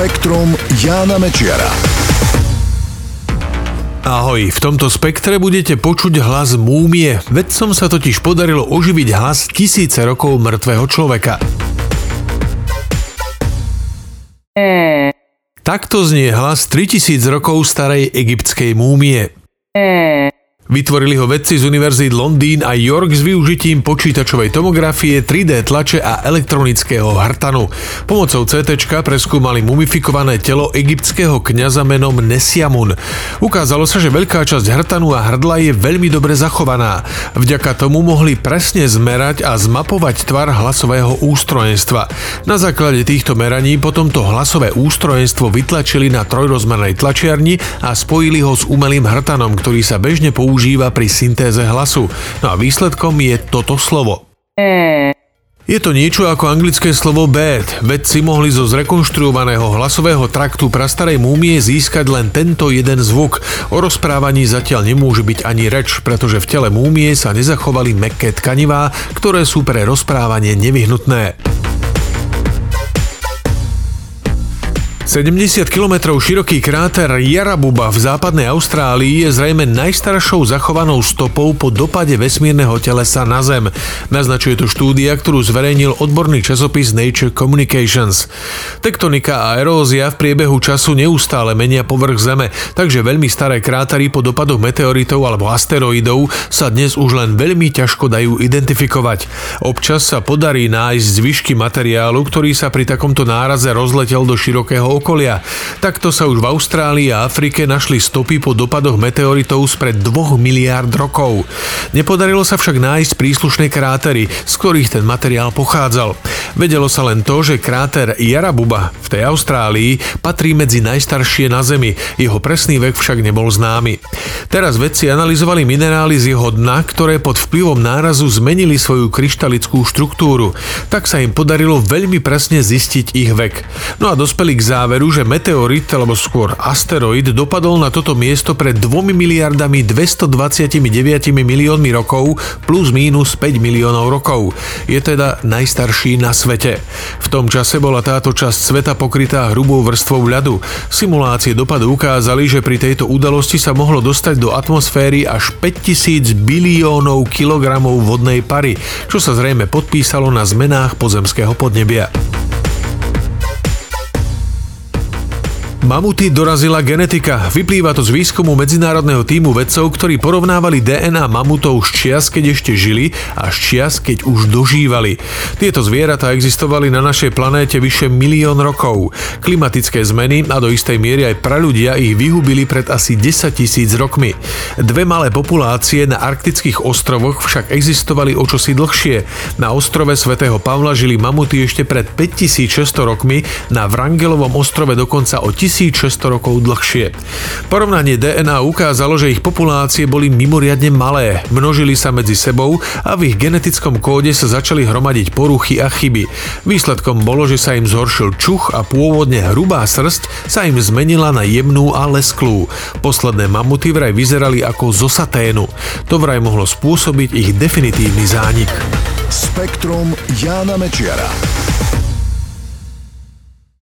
Spektrum Jána Mečiara. Ahoj, v tomto spektre budete počuť hlas múmie. Vedcom sa totiž podarilo oživiť hlas tisíce rokov mŕtvého človeka. Takto znie hlas 3000 rokov starej egyptskej múmie. Vytvorili ho vedci z univerzít Londýn a York s využitím počítačovej tomografie, 3D tlače a elektronického hartanu. Pomocou CT preskúmali mumifikované telo egyptského kňaza menom Nesiamun. Ukázalo sa, že veľká časť hrtanu a hrdla je veľmi dobre zachovaná. Vďaka tomu mohli presne zmerať a zmapovať tvar hlasového ústrojenstva. Na základe týchto meraní potom to hlasové ústrojenstvo vytlačili na trojrozmernej tlačiarni a spojili ho s umelým hrtanom, ktorý sa bežne používa používa pri syntéze hlasu. No a výsledkom je toto slovo. Je to niečo ako anglické slovo bad. Vedci mohli zo zrekonštruovaného hlasového traktu prastarej múmie získať len tento jeden zvuk. O rozprávaní zatiaľ nemôže byť ani reč, pretože v tele múmie sa nezachovali mekké tkanivá, ktoré sú pre rozprávanie nevyhnutné. 70 km široký kráter Jarabuba v západnej Austrálii je zrejme najstaršou zachovanou stopou po dopade vesmírneho telesa na Zem. Naznačuje to štúdia, ktorú zverejnil odborný časopis Nature Communications. Tektonika a erózia v priebehu času neustále menia povrch Zeme, takže veľmi staré krátery po dopadoch meteoritov alebo asteroidov sa dnes už len veľmi ťažko dajú identifikovať. Občas sa podarí nájsť zvyšky materiálu, ktorý sa pri takomto náraze rozletel do širokého okolia. Takto sa už v Austrálii a Afrike našli stopy po dopadoch meteoritov spred 2 miliárd rokov. Nepodarilo sa však nájsť príslušné krátery, z ktorých ten materiál pochádzal. Vedelo sa len to, že kráter Jarabuba tej Austrálii patrí medzi najstaršie na Zemi, jeho presný vek však nebol známy. Teraz vedci analyzovali minerály z jeho dna, ktoré pod vplyvom nárazu zmenili svoju kryštalickú štruktúru. Tak sa im podarilo veľmi presne zistiť ich vek. No a dospeli k záveru, že meteorit, alebo skôr asteroid, dopadol na toto miesto pred 2 miliardami 229 miliónmi rokov plus mínus 5 miliónov rokov. Je teda najstarší na svete. V tom čase bola táto časť sveta pokrytá hrubou vrstvou ľadu. Simulácie dopadu ukázali, že pri tejto udalosti sa mohlo dostať do atmosféry až 5000 biliónov kilogramov vodnej pary, čo sa zrejme podpísalo na zmenách pozemského podnebia. Mamuty dorazila genetika. Vyplýva to z výskumu medzinárodného týmu vedcov, ktorí porovnávali DNA mamutov z čias, keď ešte žili a z čias, keď už dožívali. Tieto zvieratá existovali na našej planéte vyše milión rokov. Klimatické zmeny a do istej miery aj praľudia ich vyhubili pred asi 10 tisíc rokmi. Dve malé populácie na arktických ostrovoch však existovali o čosi dlhšie. Na ostrove svätého Pavla žili mamuty ešte pred 5600 rokmi, na Vrangelovom ostrove dokonca o 1600 rokov dlhšie. Porovnanie DNA ukázalo, že ich populácie boli mimoriadne malé, množili sa medzi sebou a v ich genetickom kóde sa začali hromadiť poruchy a chyby. Výsledkom bolo, že sa im zhoršil čuch a pôvodne hrubá srst sa im zmenila na jemnú a lesklú. Posledné mamuty vraj vyzerali ako zo saténu. To vraj mohlo spôsobiť ich definitívny zánik. Spektrum Jána Mečiara.